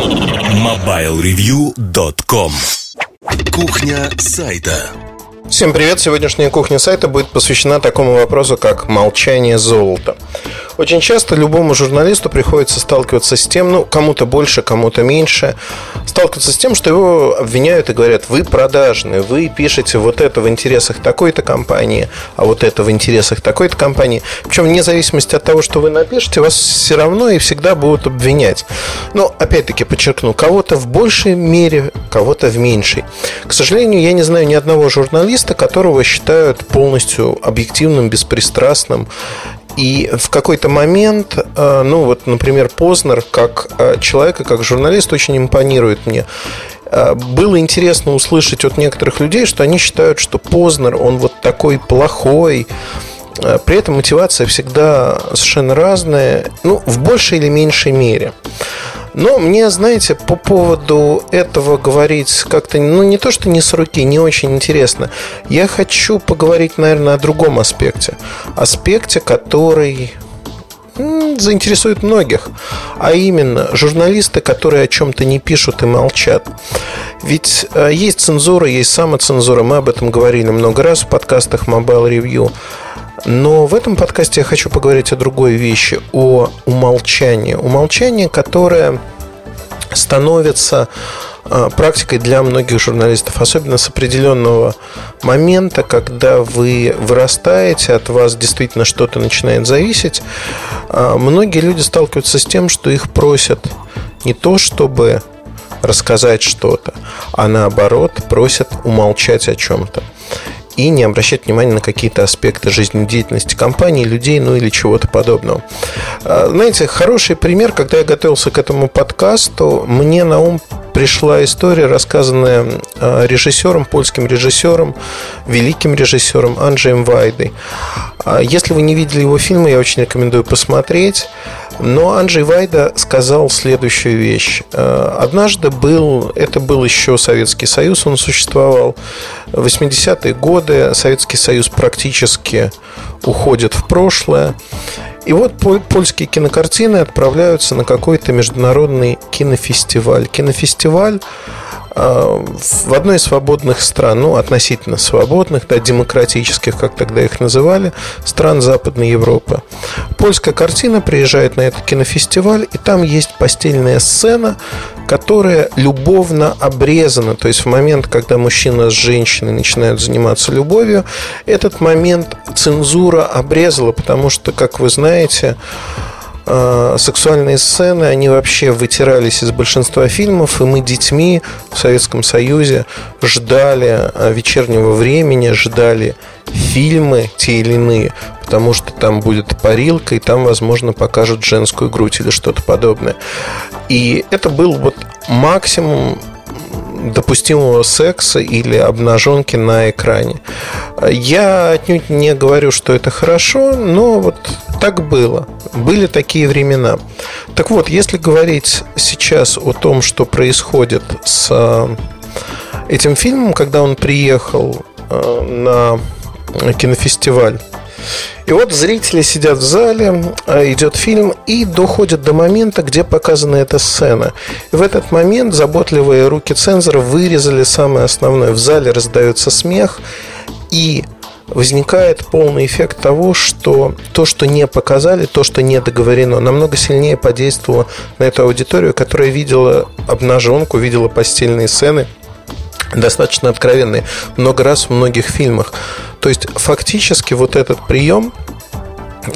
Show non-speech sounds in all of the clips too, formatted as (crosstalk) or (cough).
MobileReview.com Кухня сайта Всем привет! Сегодняшняя кухня сайта будет посвящена такому вопросу, как молчание золота. Очень часто любому журналисту приходится сталкиваться с тем, ну, кому-то больше, кому-то меньше, сталкиваться с тем, что его обвиняют и говорят, вы продажные, вы пишете вот это в интересах такой-то компании, а вот это в интересах такой-то компании. Причем вне зависимости от того, что вы напишете, вас все равно и всегда будут обвинять. Но, опять-таки, подчеркну, кого-то в большей мере, кого-то в меньшей. К сожалению, я не знаю ни одного журналиста, которого считают полностью объективным, беспристрастным и в какой-то момент, э, ну вот, например, Познер, как э, человек и как журналист, очень импонирует мне. Э, было интересно услышать от некоторых людей, что они считают, что Познер, он вот такой плохой, при этом мотивация всегда совершенно разная, ну, в большей или меньшей мере. Но мне, знаете, по поводу этого говорить как-то, ну, не то, что не с руки, не очень интересно. Я хочу поговорить, наверное, о другом аспекте. Аспекте, который заинтересует многих, а именно журналисты, которые о чем-то не пишут и молчат. Ведь э, есть цензура, есть самоцензура, мы об этом говорили много раз в подкастах Mobile Review. Но в этом подкасте я хочу поговорить о другой вещи, о умолчании. Умолчание, которое становится а, практикой для многих журналистов, особенно с определенного момента, когда вы вырастаете, от вас действительно что-то начинает зависеть. А, многие люди сталкиваются с тем, что их просят не то, чтобы рассказать что-то, а наоборот просят умолчать о чем-то и не обращать внимания на какие-то аспекты жизнедеятельности компании, людей, ну или чего-то подобного. А, знаете, хороший пример, когда я готовился к этому подкасту, мне на ум пришла история, рассказанная а, режиссером, польским режиссером, великим режиссером Анджеем Вайдой. А, если вы не видели его фильмы, я очень рекомендую посмотреть. Но Анджей Вайда сказал следующую вещь. Э, однажды был, это был еще Советский Союз, он существовал. В 80-е годы Советский Союз практически уходит в прошлое. И вот польские кинокартины отправляются на какой-то международный кинофестиваль. Кинофестиваль в одной из свободных стран, ну, относительно свободных, да, демократических, как тогда их называли, стран Западной Европы. Польская картина приезжает на этот кинофестиваль, и там есть постельная сцена, которая любовно обрезана. То есть в момент, когда мужчина с женщиной начинают заниматься любовью, этот момент цензура обрезала, потому что, как вы знаете, Э, сексуальные сцены, они вообще вытирались из большинства фильмов, и мы детьми в Советском Союзе ждали э, вечернего времени, ждали фильмы те или иные, потому что там будет парилка, и там, возможно, покажут женскую грудь или что-то подобное. И это был вот максимум допустимого секса или обнаженки на экране. Я отнюдь не говорю, что это хорошо, но вот так было. Были такие времена. Так вот, если говорить сейчас о том, что происходит с э, этим фильмом, когда он приехал э, на кинофестиваль, и вот зрители сидят в зале, а идет фильм, и доходят до момента, где показана эта сцена. И в этот момент заботливые руки цензора вырезали самое основное. В зале раздается смех, и возникает полный эффект того, что то, что не показали, то, что не договорено, намного сильнее подействовало на эту аудиторию, которая видела обнаженку, видела постельные сцены, достаточно откровенные, много раз в многих фильмах. То есть фактически вот этот прием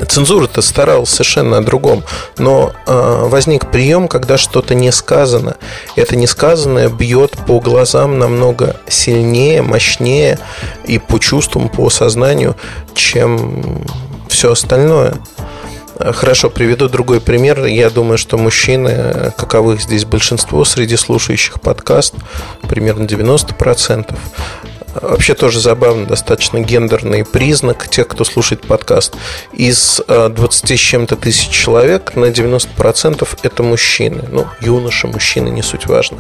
Цензура-то старалась совершенно о другом, но э, возник прием, когда что-то не сказано. Это несказанное бьет по глазам намного сильнее, мощнее и по чувствам, по сознанию, чем все остальное. Хорошо, приведу другой пример. Я думаю, что мужчины, каковых здесь большинство среди слушающих подкаст, примерно 90%, Вообще тоже забавно, достаточно гендерный признак тех, кто слушает подкаст. Из 20 э, с чем-то тысяч человек на 90% это мужчины. Ну, юноши, мужчины, не суть важно.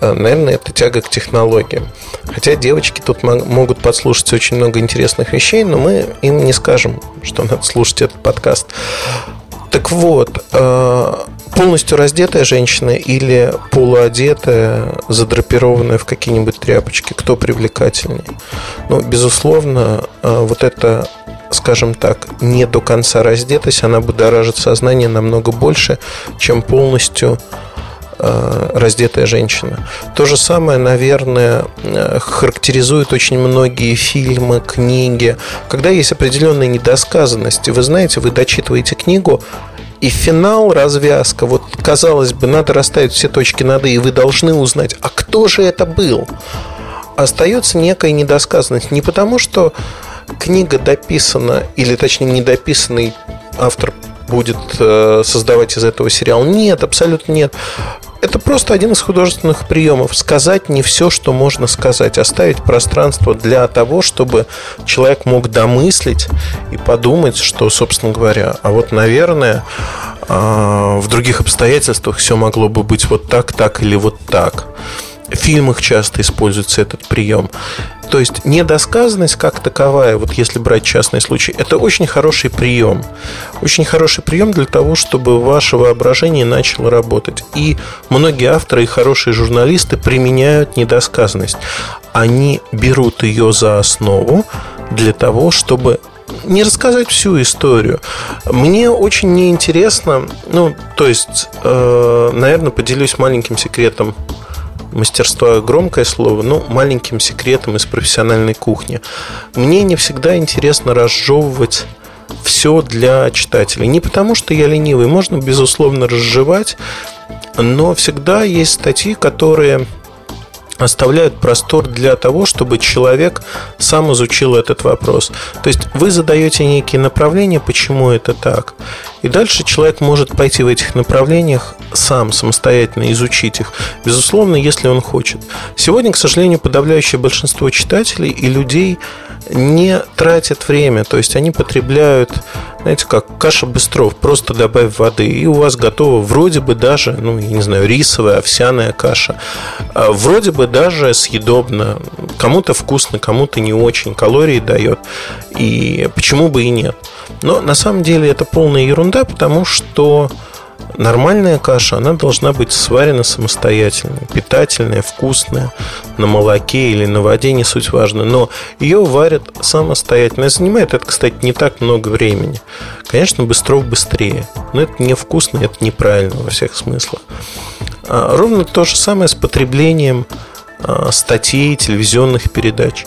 Э, наверное, это тяга к технологиям. Хотя девочки тут могут подслушать очень много интересных вещей, но мы им не скажем, что надо слушать этот подкаст. Так вот, э, полностью раздетая женщина или полуодетая, задрапированная в какие-нибудь тряпочки, кто привлекательнее? Ну, безусловно, э, вот это скажем так, не до конца раздетость, она будоражит сознание намного больше, чем полностью э, раздетая женщина. То же самое, наверное, э, характеризует очень многие фильмы, книги, когда есть определенная недосказанность. Вы знаете, вы дочитываете книгу, и финал, развязка, вот казалось бы, надо расставить все точки над «и», и вы должны узнать, а кто же это был? Остается некая недосказанность. Не потому, что книга дописана, или точнее недописанный автор будет э, создавать из этого сериал. Нет, абсолютно нет. Это просто один из художественных приемов. Сказать не все, что можно сказать. Оставить пространство для того, чтобы человек мог домыслить и подумать, что, собственно говоря, а вот, наверное, а, в других обстоятельствах все могло бы быть вот так, так или вот так. Фильмах часто используется этот прием. То есть недосказанность как таковая, вот если брать частный случай, это очень хороший прием. Очень хороший прием для того, чтобы ваше воображение начало работать. И многие авторы и хорошие журналисты применяют недосказанность. Они берут ее за основу для того, чтобы не рассказать всю историю. Мне очень неинтересно, ну, то есть, э, наверное, поделюсь маленьким секретом мастерства громкое слово, но маленьким секретом из профессиональной кухни. Мне не всегда интересно разжевывать все для читателей. Не потому, что я ленивый, можно, безусловно, разжевать, но всегда есть статьи, которые оставляют простор для того, чтобы человек сам изучил этот вопрос. То есть вы задаете некие направления, почему это так. И дальше человек может пойти в этих направлениях сам, самостоятельно изучить их. Безусловно, если он хочет. Сегодня, к сожалению, подавляющее большинство читателей и людей не тратят время. То есть они потребляют, знаете, как каша быстров, просто добавив воды, и у вас готова вроде бы даже, ну, я не знаю, рисовая, овсяная каша. А вроде бы даже съедобно. Кому-то вкусно, кому-то не очень. Калории дает. И почему бы и нет. Но на самом деле это полная ерунда, потому что Нормальная каша, она должна быть сварена самостоятельно, питательная, вкусная, на молоке или на воде, не суть важно, но ее варят самостоятельно. занимает это, кстати, не так много времени. Конечно, быстров быстрее, но это невкусно, это неправильно во всех смыслах. А ровно то же самое с потреблением а, статей, телевизионных передач.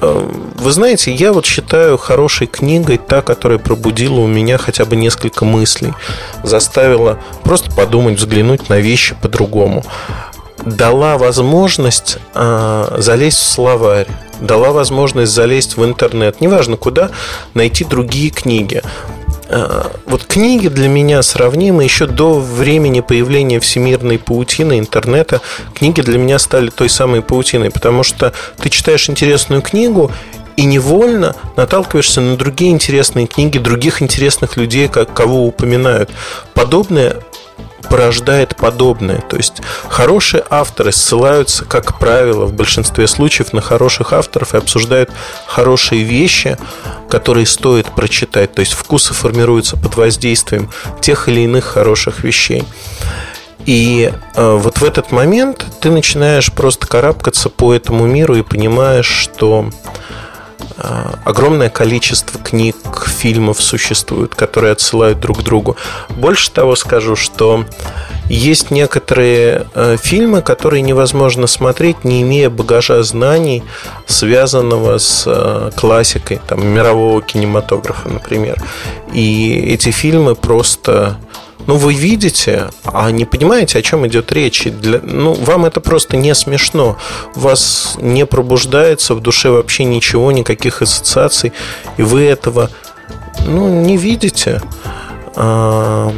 Э, вы знаете, я вот считаю хорошей книгой та, которая пробудила у меня хотя бы несколько мыслей, заставила просто подумать, взглянуть на вещи по-другому, дала возможность э, залезть в словарь, дала возможность залезть в интернет, неважно куда, найти другие книги. Э, вот книги для меня сравнимы еще до времени появления всемирной паутины интернета. Книги для меня стали той самой паутиной, потому что ты читаешь интересную книгу и невольно наталкиваешься на другие интересные книги других интересных людей, как кого упоминают. Подобное порождает подобное. То есть хорошие авторы ссылаются, как правило, в большинстве случаев на хороших авторов и обсуждают хорошие вещи, которые стоит прочитать. То есть вкусы формируются под воздействием тех или иных хороших вещей. И э, вот в этот момент ты начинаешь просто карабкаться по этому миру и понимаешь, что огромное количество книг, фильмов существует, которые отсылают друг к другу. Больше того скажу, что есть некоторые э, фильмы, которые невозможно смотреть, не имея багажа знаний, связанного с э, классикой там, мирового кинематографа, например. И эти фильмы просто ну, вы видите, а не понимаете, о чем идет речь. для, ну, вам это просто не смешно. У вас не пробуждается в душе вообще ничего, никаких ассоциаций, и вы этого ну, не видите. А,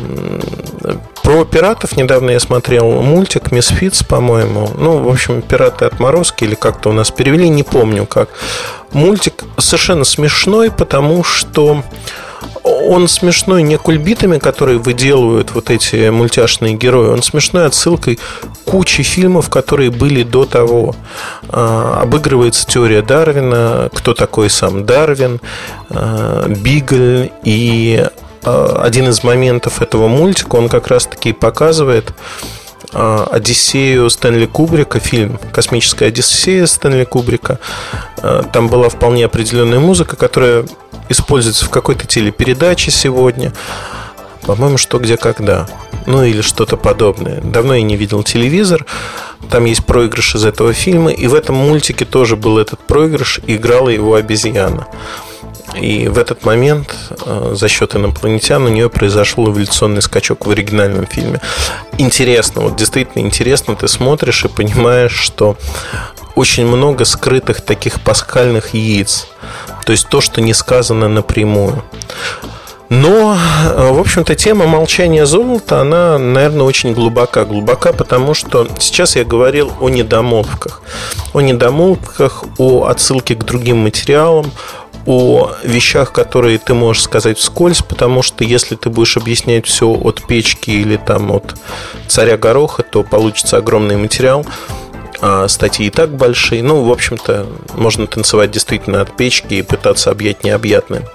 про пиратов недавно я смотрел мультик Misfits, по-моему. Ну, в общем, пираты отморозки или как-то у нас перевели, не помню как. Мультик совершенно смешной, потому что он смешной не кульбитами, которые выделывают вот эти мультяшные герои, он смешной отсылкой кучи фильмов, которые были до того. А, обыгрывается теория Дарвина, кто такой сам Дарвин, а, Бигль и один из моментов этого мультика, он как раз-таки показывает Одиссею Стэнли Кубрика, фильм «Космическая Одиссея» Стэнли Кубрика. Там была вполне определенная музыка, которая используется в какой-то телепередаче сегодня. По-моему, что, где, когда. Ну, или что-то подобное. Давно я не видел телевизор. Там есть проигрыш из этого фильма. И в этом мультике тоже был этот проигрыш. Играла его обезьяна. И в этот момент э, за счет инопланетян у нее произошел эволюционный скачок в оригинальном фильме. Интересно, вот действительно интересно, ты смотришь и понимаешь, что очень много скрытых таких пасхальных яиц. То есть то, что не сказано напрямую. Но, э, в общем-то, тема молчания золота, она, наверное, очень глубока. Глубока, потому что сейчас я говорил о недомолвках. О недомолвках, о отсылке к другим материалам, о вещах, которые ты можешь сказать вскользь, потому что если ты будешь объяснять все от печки или там от царя гороха, то получится огромный материал, а статьи и так большие. Ну, в общем-то, можно танцевать действительно от печки и пытаться объять необъятное.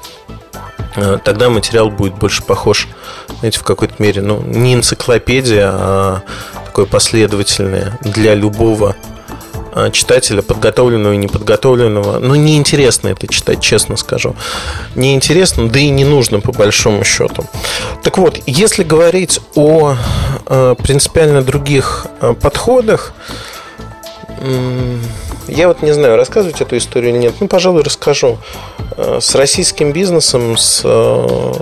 Э, тогда материал будет больше похож, знаете, в какой-то мере, ну, не энциклопедия, а такое последовательное для любого читателя, подготовленного и неподготовленного. Ну, неинтересно это читать, честно скажу. Неинтересно, да и не нужно по большому счету. Так вот, если говорить о э, принципиально других подходах, я вот не знаю, рассказывать эту историю или нет. Ну, пожалуй, расскажу. Э, с российским бизнесом, с э,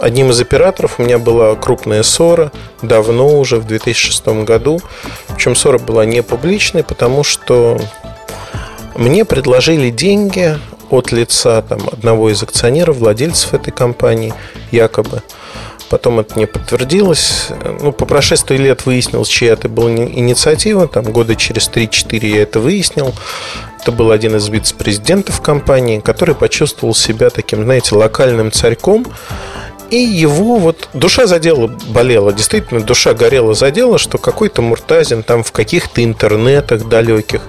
одним из операторов у меня была крупная ссора давно уже, в 2006 году. Причем ссора была не публичной, потому что мне предложили деньги от лица там, одного из акционеров, владельцев этой компании, якобы – Потом это не подтвердилось. Ну, по прошествии лет выяснилось, чья это была инициатива. Там года через 3-4 я это выяснил. Это был один из вице-президентов компании, который почувствовал себя таким, знаете, локальным царьком. И его вот душа задела, болела, действительно душа горела за дело, что какой-то Муртазин там в каких-то интернетах далеких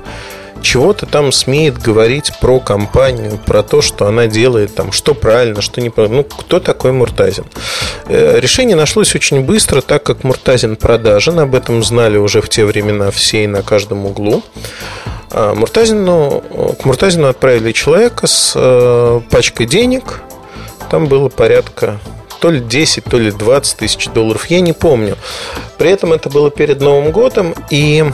чего-то там смеет говорить про компанию, про то, что она делает, там, что правильно, что неправильно. Ну, кто такой Муртазин? Э, решение нашлось очень быстро, так как Муртазин продажен, об этом знали уже в те времена все и на каждом углу. А Муртазину, к Муртазину отправили человека с э, пачкой денег. Там было порядка то ли 10, то ли 20 тысяч долларов, я не помню. При этом это было перед Новым годом, и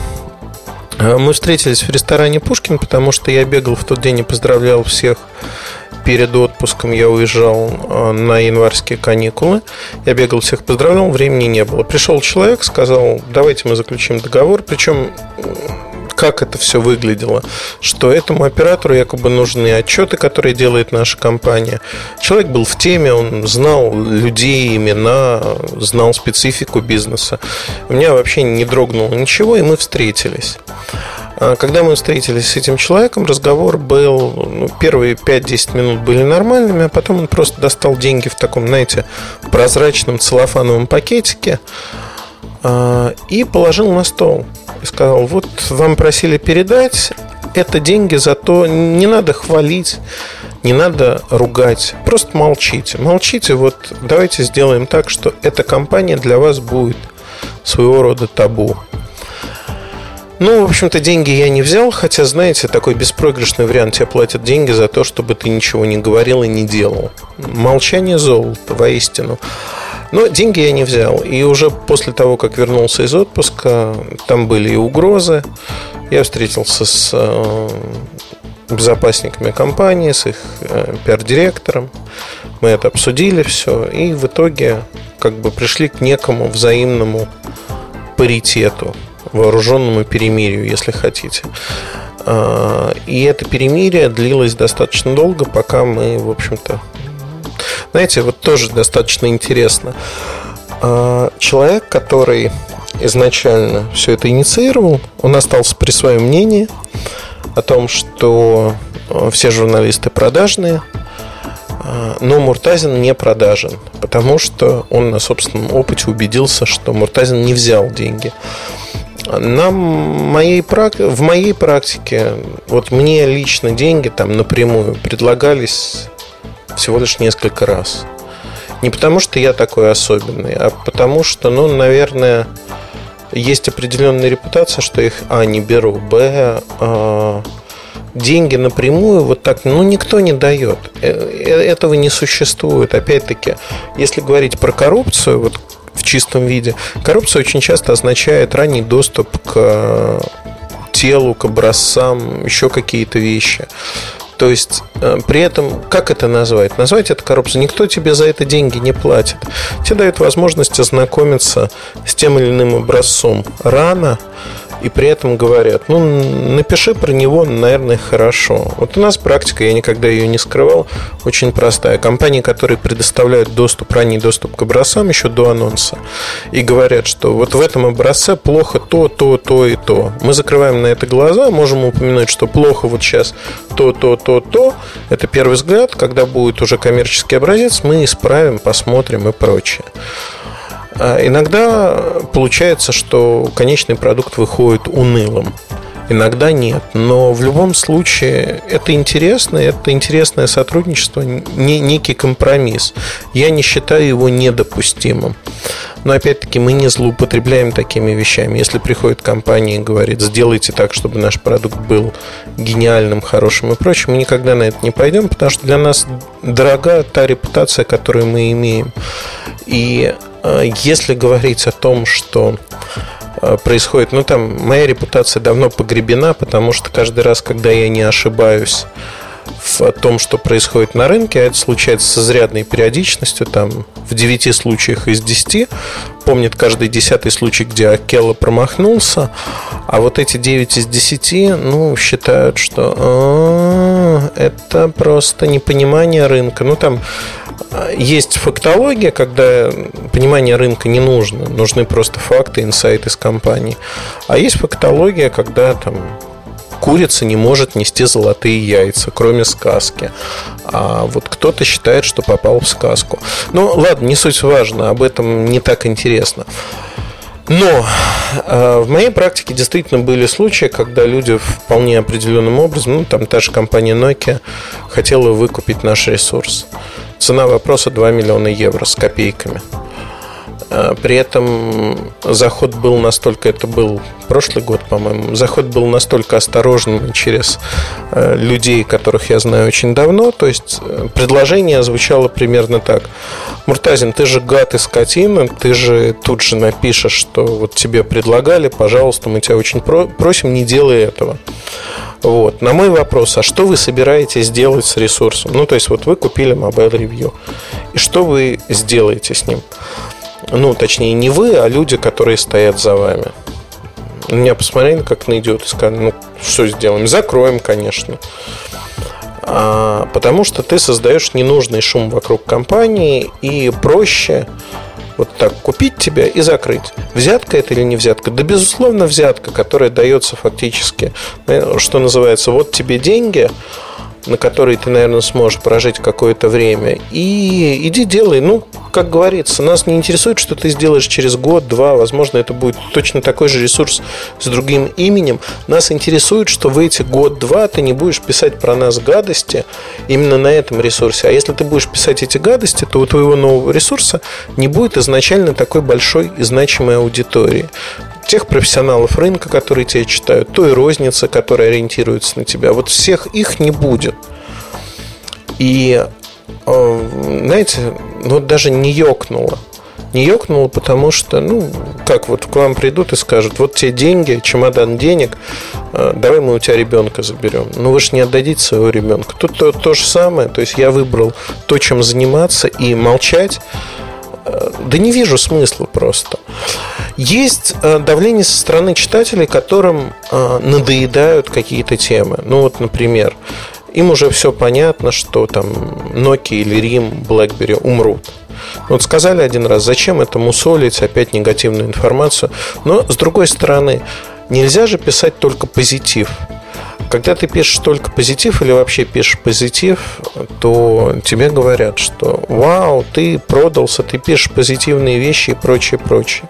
мы встретились в ресторане Пушкин, потому что я бегал в тот день и поздравлял всех перед отпуском я уезжал э, на январские каникулы. Я бегал всех поздравлял, времени не было. Пришел человек, сказал, давайте мы заключим договор. Причем как это все выглядело, что этому оператору якобы нужны отчеты, которые делает наша компания. Человек был в теме, он знал людей, имена, знал специфику бизнеса. У меня вообще не дрогнуло ничего, и мы встретились. А когда мы встретились с этим человеком, разговор был, ну, первые 5-10 минут были нормальными, а потом он просто достал деньги в таком, знаете, прозрачном целлофановом пакетике и положил на стол и сказал, вот вам просили передать, это деньги, зато не надо хвалить, не надо ругать, просто молчите. Молчите, вот давайте сделаем так, что эта компания для вас будет своего рода табу. Ну, в общем-то, деньги я не взял, хотя, знаете, такой беспроигрышный вариант. Тебе платят деньги за то, чтобы ты ничего не говорил и не делал. Молчание золото, воистину. Но деньги я не взял. И уже после того, как вернулся из отпуска, там были и угрозы. Я встретился с э, безопасниками компании, с их э, пиар-директором. Мы это обсудили все. И в итоге как бы пришли к некому взаимному паритету, вооруженному перемирию, если хотите. А, и это перемирие длилось достаточно долго, пока мы, в общем-то, знаете, вот тоже достаточно интересно. А, человек, который изначально все это инициировал, он остался при своем мнении о том, что а, все журналисты продажные, а, но Муртазин не продажен, потому что он на собственном опыте убедился, что Муртазин не взял деньги. Нам моей, в моей практике, вот мне лично деньги там напрямую предлагались всего лишь несколько раз. Не потому, что я такой особенный, а потому что, ну, наверное, есть определенная репутация, что их, а, не беру, б, а, деньги напрямую вот так, ну, никто не дает. Э, э, этого не существует. Опять-таки, если говорить про коррупцию, вот в чистом виде, коррупция очень часто означает ранний доступ к телу, к образцам, еще какие-то вещи. То есть э, при этом, как это назвать? Назвать это коррупцией. Никто тебе за это деньги не платит. Тебе дают возможность ознакомиться с тем или иным образцом рано, и при этом говорят, ну, напиши про него, наверное, хорошо. Вот у нас практика, я никогда ее не скрывал, очень простая. Компании, которые предоставляют доступ, ранний доступ к образцам еще до анонса, и говорят, что вот в этом образце плохо то, то, то и то. Мы закрываем на это глаза, можем упомянуть, что плохо вот сейчас то, то, то, то. Это первый взгляд, когда будет уже коммерческий образец, мы исправим, посмотрим и прочее. А иногда получается, что конечный продукт выходит унылым. Иногда нет. Но в любом случае это интересно, это интересное сотрудничество, не, некий компромисс. Я не считаю его недопустимым. Но опять-таки мы не злоупотребляем такими вещами. Если приходит компания и говорит, сделайте так, чтобы наш продукт был гениальным, хорошим и прочим, мы никогда на это не пойдем, потому что для нас дорога та репутация, которую мы имеем. И если говорить о том, что э, происходит, ну там моя репутация давно погребена, потому что каждый раз, когда я не ошибаюсь в том, что происходит на рынке, а это случается с изрядной периодичностью, там в 9 случаях из 10, помнит каждый десятый случай, где Акела промахнулся, а вот эти 9 из 10, ну, считают, что «А, это просто непонимание рынка. Ну, там есть фактология, когда понимание рынка не нужно, нужны просто факты, инсайты из компании. А есть фактология, когда там курица не может нести золотые яйца, кроме сказки. А вот кто-то считает, что попал в сказку. Ну, ладно, не суть важно, об этом не так интересно. Но э, в моей практике действительно были случаи, когда люди вполне определенным образом, ну, там та же компания Nokia хотела выкупить наш ресурс. Цена вопроса 2 миллиона евро с копейками. А, при этом заход был настолько, это был прошлый год, по-моему, заход был настолько осторожным через э, людей, которых я знаю очень давно. То есть э, предложение звучало примерно так. Муртазин, ты же гад и скотина, ты же тут же напишешь, что вот тебе предлагали, пожалуйста, мы тебя очень просим, не делай этого. Вот. На мой вопрос, а что вы собираетесь делать с ресурсом? Ну, то есть, вот вы купили Mobile Review. И что вы сделаете с ним? Ну, точнее, не вы, а люди, которые стоят за вами. Меня посмотрели как на идиот и сказали, ну, что сделаем? Закроем, конечно. А, потому что ты создаешь ненужный шум вокруг компании и проще вот так купить тебя и закрыть. Взятка это или не взятка? Да, безусловно, взятка, которая дается фактически, э, что называется, вот тебе деньги, на который ты, наверное, сможешь прожить какое-то время. И иди делай. Ну, как говорится, нас не интересует, что ты сделаешь через год, два. Возможно, это будет точно такой же ресурс с другим именем. Нас интересует, что в эти год-два ты не будешь писать про нас гадости именно на этом ресурсе. А если ты будешь писать эти гадости, то у твоего нового ресурса не будет изначально такой большой и значимой аудитории тех профессионалов рынка, которые тебя читают, той розницы, которая ориентируется на тебя. Вот всех их не будет. И, э, знаете, ну даже не ёкнуло. Не ёкнуло, потому что, ну, как вот к вам придут и скажут, вот те деньги, чемодан денег, э, давай мы у тебя ребенка заберем. Ну, вы же не отдадите своего ребенка. Тут то, то же самое. То есть я выбрал то, чем заниматься и молчать да не вижу смысла просто. Есть э, давление со стороны читателей, которым э, надоедают какие-то темы. Ну вот, например, им уже все понятно, что там Nokia или Rim, BlackBerry умрут. Вот сказали один раз, зачем это мусолить, опять негативную информацию. Но, с другой стороны, нельзя же писать только позитив. Когда ты пишешь только позитив или вообще пишешь позитив, то тебе говорят, что вау, ты продался, ты пишешь позитивные вещи и прочее, прочее.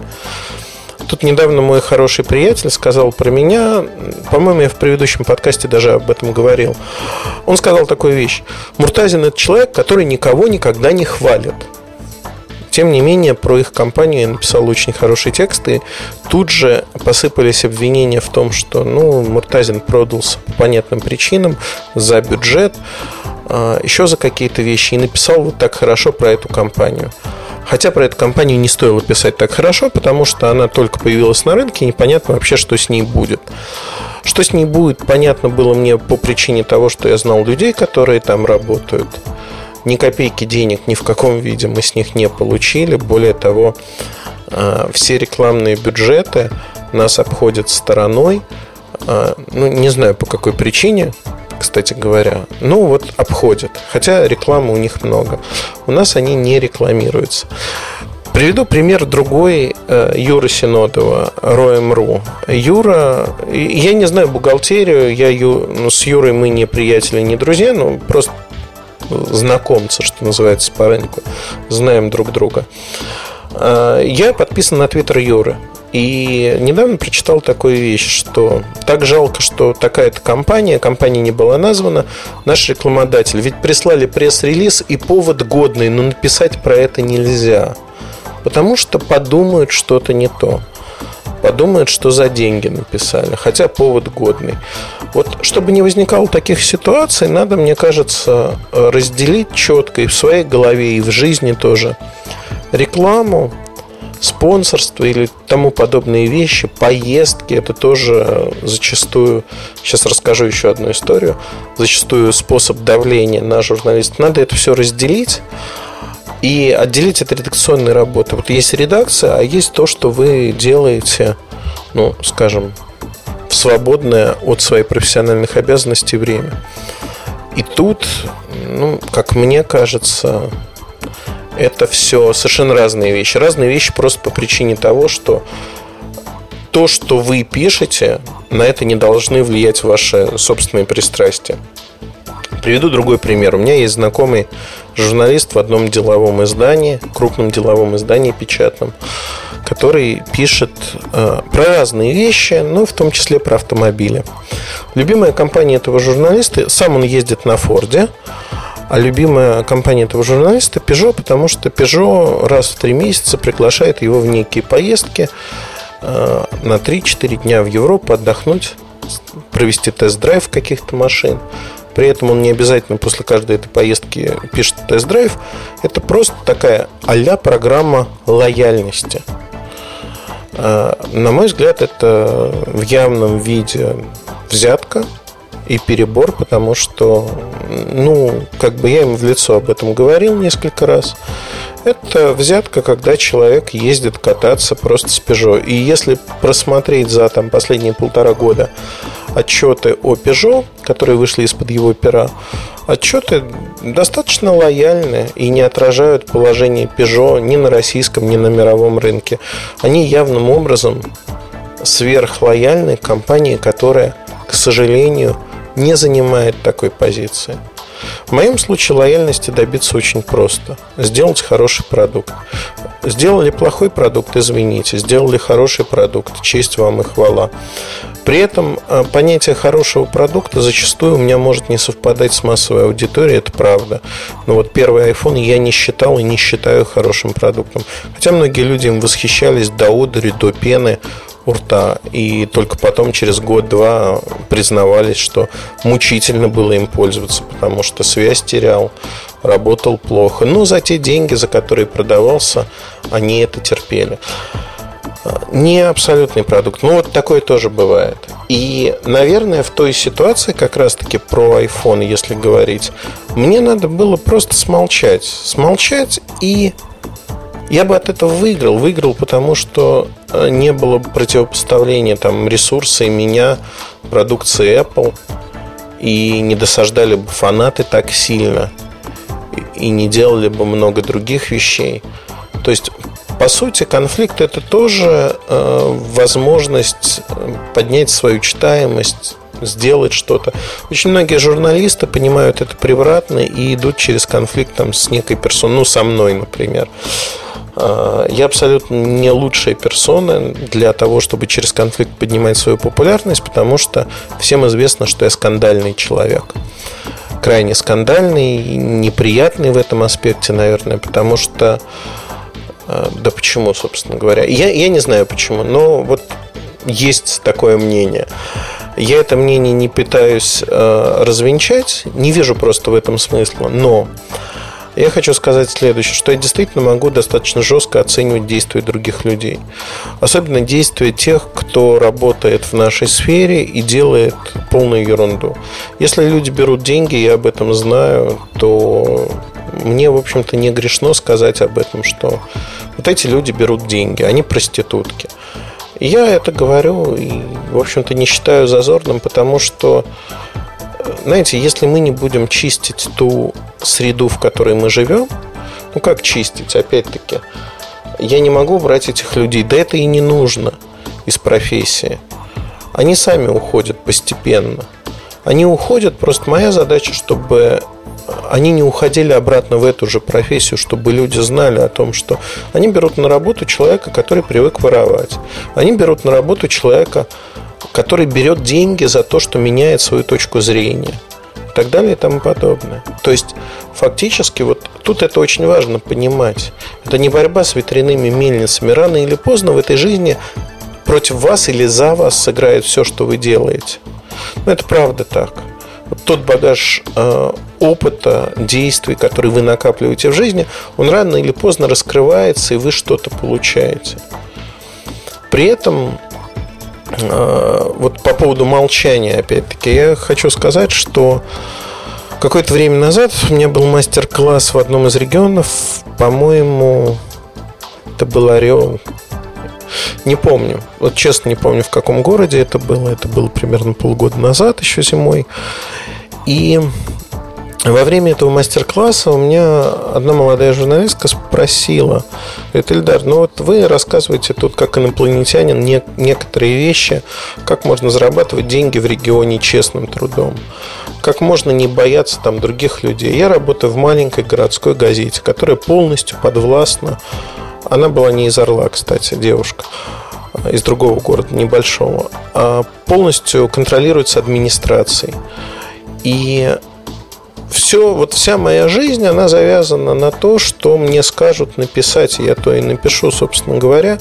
Тут недавно мой хороший приятель сказал про меня, по-моему, я в предыдущем подкасте даже об этом говорил. Он сказал такую вещь. Муртазин – это человек, который никого никогда не хвалит. Тем не менее, про их компанию я написал очень хорошие тексты. Тут же посыпались обвинения в том, что ну, Муртазин продался по понятным причинам за бюджет, а, еще за какие-то вещи и написал вот так хорошо про эту компанию. Хотя про эту компанию не стоило писать так хорошо, потому что она только появилась на рынке, и непонятно вообще, что с ней будет. Что с ней будет, понятно было мне по причине того, что я знал людей, которые там работают. Ни копейки денег ни в каком виде мы с них не получили. Более того, а, все рекламные бюджеты нас обходят стороной. А, ну, не знаю по какой причине, кстати говоря. Ну, вот обходят. Хотя рекламы у них много. У нас они не рекламируются. Приведу пример другой э, Юры Синодова, Роем.ру. Юра, я не знаю бухгалтерию, я Ю, ну, с Юрой мы не приятели, не друзья, но просто знакомцы, что называется, по рынку. Знаем друг друга. Э, я подписан на твиттер Юры. И недавно прочитал такую вещь, что так жалко, что такая-то компания, компания не была названа, наш рекламодатель. Ведь прислали пресс-релиз и повод годный, но написать про это нельзя. Потому что подумают что-то не то. Подумают, что за деньги написали, хотя повод годный. Вот чтобы не возникало таких ситуаций, надо, мне кажется, разделить четко и в своей голове, и в жизни тоже рекламу спонсорство или тому подобные вещи, поездки, это тоже зачастую, сейчас расскажу еще одну историю, зачастую способ давления на журналистов. Надо это все разделить и отделить от редакционной работы. Вот есть редакция, а есть то, что вы делаете, ну, скажем, в свободное от своих профессиональных обязанностей время. И тут, ну, как мне кажется, это все совершенно разные вещи. Разные вещи просто по причине того, что то, что вы пишете, на это не должны влиять ваши собственные пристрастия. Приведу другой пример. У меня есть знакомый журналист в одном деловом издании, крупном деловом издании печатном, который пишет э, про разные вещи, ну, в том числе про автомобили. Любимая компания этого журналиста, сам он ездит на Форде, а любимая компания этого журналиста Peugeot, потому что Peugeot раз в три месяца приглашает его в некие поездки э, на 3-4 дня в Европу отдохнуть, провести тест-драйв каких-то машин. При этом он не обязательно после каждой этой поездки пишет тест-драйв. Это просто такая а программа лояльности. Э, на мой взгляд, это в явном виде взятка – и перебор, потому что, ну, как бы я им в лицо об этом говорил несколько раз. Это взятка, когда человек ездит кататься просто с Peugeot. И если просмотреть за там, последние полтора года отчеты о Peugeot, которые вышли из-под его пера, отчеты достаточно лояльны и не отражают положение Peugeot ни на российском, ни на мировом рынке. Они явным образом сверхлояльны компании, которая, к сожалению, не занимает такой позиции. В моем случае лояльности добиться очень просто. Сделать хороший продукт. Сделали плохой продукт, извините. Сделали хороший продукт, честь вам и хвала. При этом э, понятие хорошего продукта зачастую у меня может не совпадать с массовой аудиторией, это правда. Но вот первый iPhone я не считал и не считаю хорошим продуктом. Хотя многие люди им восхищались до одури, до пены у рта. И только потом, через год-два, признавались, что мучительно было им пользоваться, потому что связь терял, работал плохо. Но за те деньги, за которые продавался, они это терпели. Не абсолютный продукт. Ну, вот такое тоже бывает. И, наверное, в той ситуации, как раз-таки про iPhone, если говорить, мне надо было просто смолчать. Смолчать и я бы от этого выиграл. Выиграл, потому что э, не было противопоставления там ресурса и меня, продукции Apple, и не досаждали бы фанаты так сильно, и не делали бы много других вещей. То есть, по сути, конфликт это тоже э, возможность э, поднять свою читаемость, сделать что-то. Очень многие журналисты понимают это превратно и идут через конфликт там, с некой персоной, ну, со мной, например. А, я абсолютно не лучшая персона для того, чтобы через конфликт поднимать свою популярность, потому что всем известно, что я скандальный человек. Крайне скандальный, неприятный в этом аспекте, наверное, потому что да почему, собственно говоря? Я, я не знаю почему, но вот есть такое мнение. Я это мнение не пытаюсь э, развенчать, не вижу просто в этом смысла, но я хочу сказать следующее, что я действительно могу достаточно жестко оценивать действия других людей. Особенно действия тех, кто работает в нашей сфере и делает полную ерунду. Если люди берут деньги, я об этом знаю, то мне, в общем-то, не грешно сказать об этом, что вот эти люди берут деньги, они проститутки. Я это говорю и, в общем-то, не считаю зазорным, потому что, знаете, если мы не будем чистить ту среду, в которой мы живем, ну как чистить, опять-таки, я не могу брать этих людей, да это и не нужно из профессии. Они сами уходят постепенно. Они уходят, просто моя задача, чтобы они не уходили обратно в эту же профессию, чтобы люди знали о том, что они берут на работу человека, который привык воровать. Они берут на работу человека, который берет деньги за то, что меняет свою точку зрения и так далее и тому подобное. То есть, фактически, вот тут это очень важно понимать. Это не борьба с ветряными мельницами. Рано или поздно в этой жизни против вас или за вас сыграет все, что вы делаете. Но это правда так тот багаж э, опыта, действий, который вы накапливаете в жизни, он рано или поздно раскрывается, и вы что-то получаете. При этом, э, вот по поводу молчания, опять-таки, я хочу сказать, что какое-то время назад у меня был мастер-класс в одном из регионов, по-моему, это был Орел, не помню. Вот честно не помню, в каком городе это было. Это было примерно полгода назад, еще зимой. И во время этого мастер-класса у меня одна молодая журналистка спросила, говорит, Ильдар, ну вот вы рассказываете тут как инопланетянин не, некоторые вещи, как можно зарабатывать деньги в регионе честным трудом, как можно не бояться там других людей. Я работаю в маленькой городской газете, которая полностью подвластна она была не из Орла, кстати, девушка из другого города, небольшого, а полностью контролируется администрацией. И все, вот вся моя жизнь, она завязана на то, что мне скажут написать, я то и напишу, собственно говоря.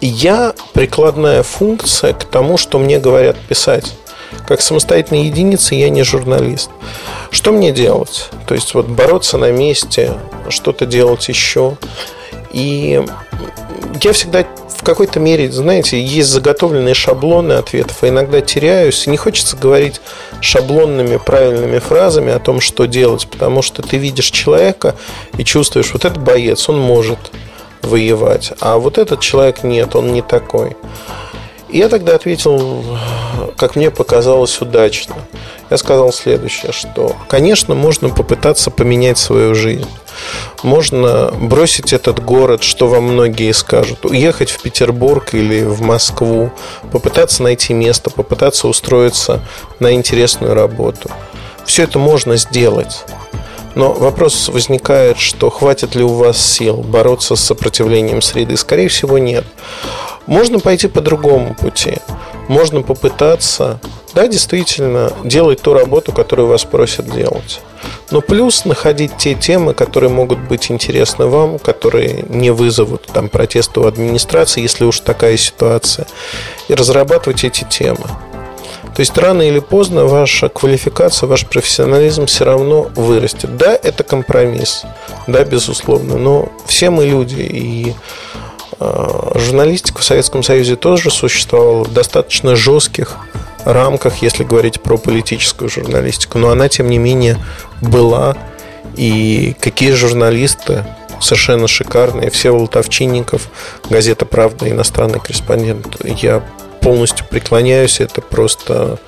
Я прикладная функция к тому, что мне говорят писать. Как самостоятельная единица я не журналист. Что мне делать? То есть вот бороться на месте, что-то делать еще. И я всегда в какой-то мере, знаете, есть заготовленные шаблоны ответов, а иногда теряюсь. И не хочется говорить шаблонными правильными фразами о том, что делать, потому что ты видишь человека и чувствуешь, вот этот боец, он может воевать, а вот этот человек нет, он не такой. И я тогда ответил, как мне показалось, удачно. Я сказал следующее, что, конечно, можно попытаться поменять свою жизнь. Можно бросить этот город, что вам многие скажут, уехать в Петербург или в Москву, попытаться найти место, попытаться устроиться на интересную работу. Все это можно сделать. Но вопрос возникает, что хватит ли у вас сил бороться с сопротивлением среды? Скорее всего, нет. Можно пойти по другому пути. Можно попытаться, да, действительно, делать ту работу, которую вас просят делать. Но плюс находить те темы, которые могут быть интересны вам, которые не вызовут там протеста у администрации, если уж такая ситуация, и разрабатывать эти темы. То есть рано или поздно ваша квалификация, ваш профессионализм все равно вырастет. Да, это компромисс, да, безусловно, но все мы люди, и э, журналистика в Советском Союзе тоже существовала в достаточно жестких рамках, если говорить про политическую журналистику. Но она, тем не менее, была. И какие журналисты совершенно шикарные. Все Овчинников, газета «Правда», иностранный корреспондент. Я полностью преклоняюсь. Это просто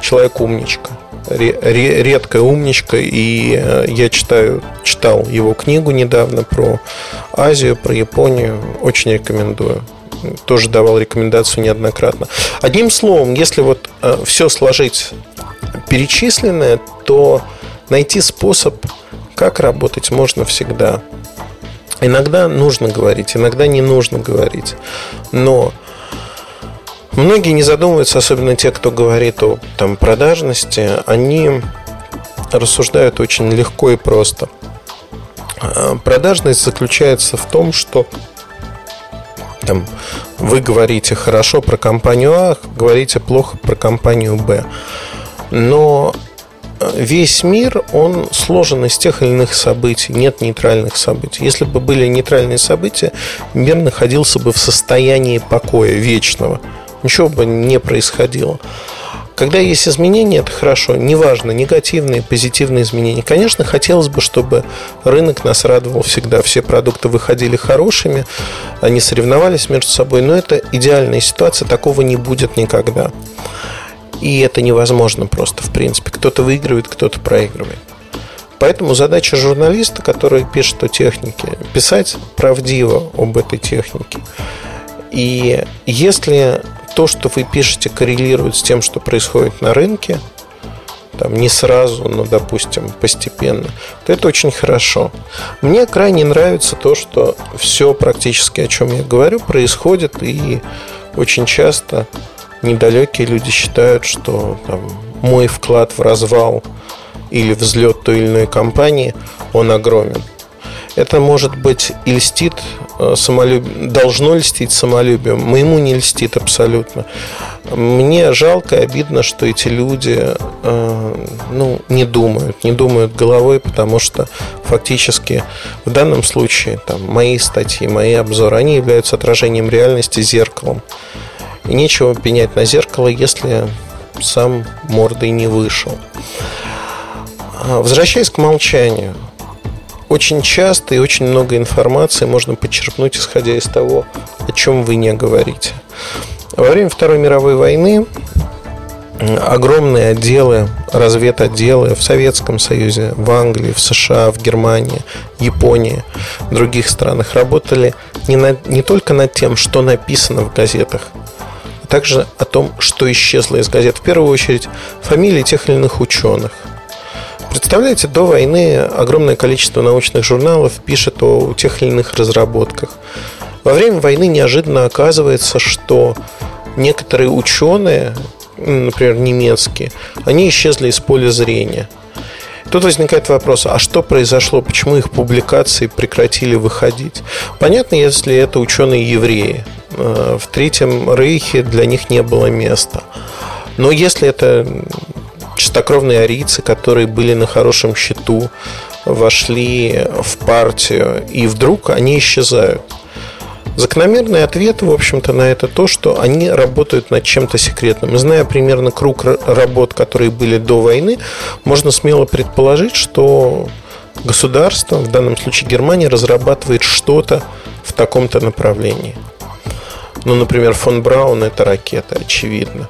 человек-умничка. Редкая умничка. И э, я читаю, читал его книгу недавно про Азию, про Японию. Очень рекомендую тоже давал рекомендацию неоднократно. Одним словом, если вот э, все сложить перечисленное, то найти способ, как работать, можно всегда. Иногда нужно говорить, иногда не нужно говорить. Но многие не задумываются, особенно те, кто говорит о там, продажности, они рассуждают очень легко и просто. А, продажность заключается в том, что там, вы говорите хорошо про компанию А, говорите плохо про компанию Б. Но весь мир, он сложен из тех или иных событий, нет нейтральных событий. Если бы были нейтральные события, мир находился бы в состоянии покоя вечного. Ничего бы не происходило. Когда есть изменения, это хорошо. Неважно, негативные, позитивные изменения. Конечно, хотелось бы, чтобы рынок нас радовал всегда. Все продукты выходили хорошими, они соревновались между собой. Но это идеальная ситуация, такого не будет никогда. И это невозможно просто, в принципе. Кто-то выигрывает, кто-то проигрывает. Поэтому задача журналиста, который пишет о технике, писать правдиво об этой технике. И если то, что вы пишете, коррелирует с тем, что происходит на рынке, там, не сразу, но, допустим, постепенно, то это очень хорошо. Мне крайне нравится то, что все практически, о чем я говорю, происходит, и очень часто недалекие люди считают, что там, мой вклад в развал или взлет той или иной компании, он огромен. Это может быть и льстит э, самолюбием, должно льстить самолюбием. Моему не льстит абсолютно. Мне жалко и обидно, что эти люди э, ну, не думают, не думают головой, потому что фактически в данном случае там, мои статьи, мои обзоры, они являются отражением реальности, зеркалом. И нечего пенять на зеркало, если сам мордой не вышел. А, возвращаясь к молчанию. Очень часто и очень много информации можно почерпнуть, исходя из того, о чем вы не говорите. Во время Второй мировой войны огромные отделы, разведотделы в Советском Союзе, в Англии, в США, в Германии, Японии, в других странах работали не, на, не только над тем, что написано в газетах, также о том, что исчезло из газет. В первую очередь, фамилии тех или иных ученых. Представляете, до войны огромное количество научных журналов пишет о тех или иных разработках. Во время войны неожиданно оказывается, что некоторые ученые, например, немецкие, они исчезли из поля зрения. Тут возникает вопрос, а что произошло, почему их публикации прекратили выходить? Понятно, если это ученые евреи. Э, в Третьем Рейхе для них не было места. Но если это чистокровные арийцы, которые были на хорошем счету, вошли в партию, и вдруг они исчезают. Закономерный ответ, в общем-то, на это то, что они работают над чем-то секретным. Зная примерно круг работ, которые были до войны, можно смело предположить, что государство, в данном случае Германия, разрабатывает что-то в таком-то направлении. Ну, например, фон Браун – это ракета, очевидно.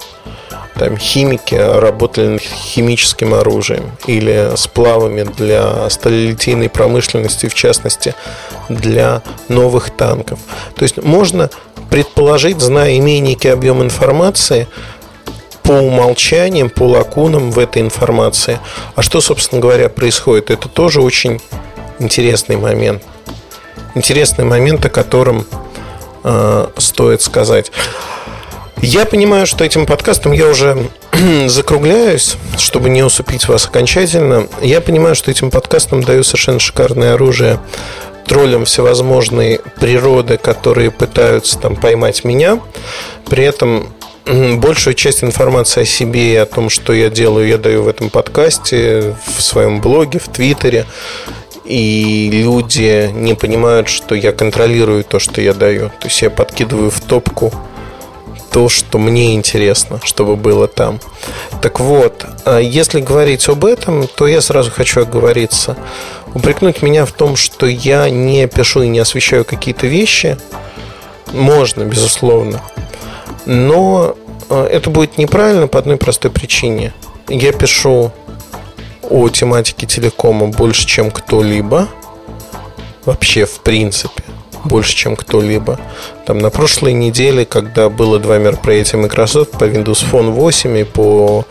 Там химики работали над химическим оружием или сплавами для сталелитейной промышленности, в частности, для новых танков. То есть можно предположить, зная, имея некий объем информации, по умолчаниям, по лакунам в этой информации. А что, собственно говоря, происходит? Это тоже очень интересный момент. Интересный момент, о котором э, стоит сказать. Я понимаю, что этим подкастом я уже (clears throat) закругляюсь, чтобы не усыпить вас окончательно. Я понимаю, что этим подкастом даю совершенно шикарное оружие троллям всевозможной природы, которые пытаются там поймать меня. При этом большую часть информации о себе и о том, что я делаю, я даю в этом подкасте, в своем блоге, в Твиттере. И люди не понимают, что я контролирую то, что я даю. То есть я подкидываю в топку то, что мне интересно, чтобы было там. Так вот, а если говорить об этом, то я сразу хочу оговориться. Упрекнуть меня в том, что я не пишу и не освещаю какие-то вещи, можно, безусловно. Но а, это будет неправильно по одной простой причине. Я пишу о тематике телекома больше, чем кто-либо. Вообще, в принципе больше, чем кто-либо. Там на прошлой неделе, когда было два мероприятия Microsoft по Windows Phone 8 и по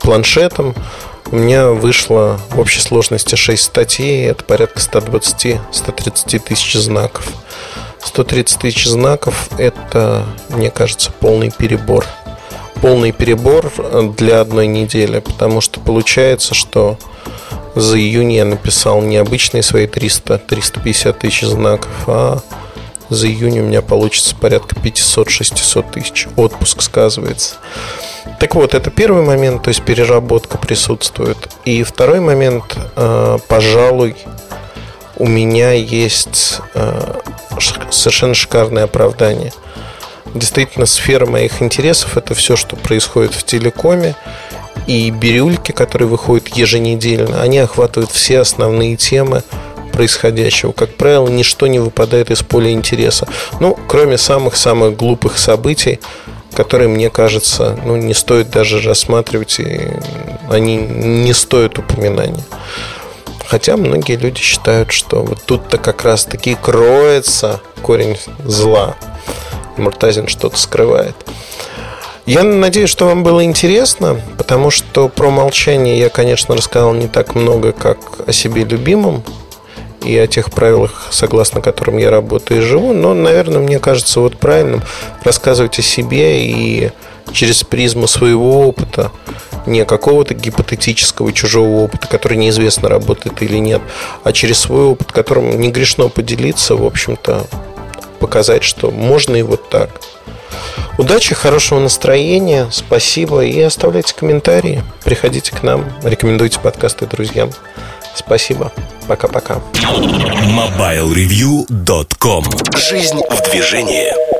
планшетам, у меня вышло в общей сложности 6 статей, это порядка 120-130 тысяч знаков. 130 тысяч знаков – это, мне кажется, полный перебор. Полный перебор для одной недели, потому что получается, что За июнь я написал необычные свои 300-350 тысяч знаков, а за июнь у меня получится порядка 500-600 тысяч. Отпуск сказывается. Так вот, это первый момент, то есть переработка присутствует. И второй момент, э, пожалуй, у меня есть э, совершенно шикарное оправдание. Действительно, сфера моих интересов это все, что происходит в телекоме. И бирюльки, которые выходят еженедельно, они охватывают все основные темы происходящего. Как правило, ничто не выпадает из поля интереса. Ну, кроме самых-самых глупых событий, которые, мне кажется, ну, не стоит даже рассматривать, и они не стоят упоминания. Хотя многие люди считают, что вот тут-то как раз-таки кроется корень зла. Муртазин что-то скрывает. Я надеюсь, что вам было интересно, потому что про молчание я, конечно, рассказал не так много, как о себе любимом и о тех правилах, согласно которым я работаю и живу. Но, наверное, мне кажется вот правильным рассказывать о себе и через призму своего опыта, не какого-то гипотетического чужого опыта, который неизвестно, работает или нет, а через свой опыт, которым не грешно поделиться, в общем-то, показать, что можно и вот так – Удачи, хорошего настроения, спасибо и оставляйте комментарии. Приходите к нам, рекомендуйте подкасты друзьям. Спасибо. Пока-пока. MobileReview.com Жизнь в движении.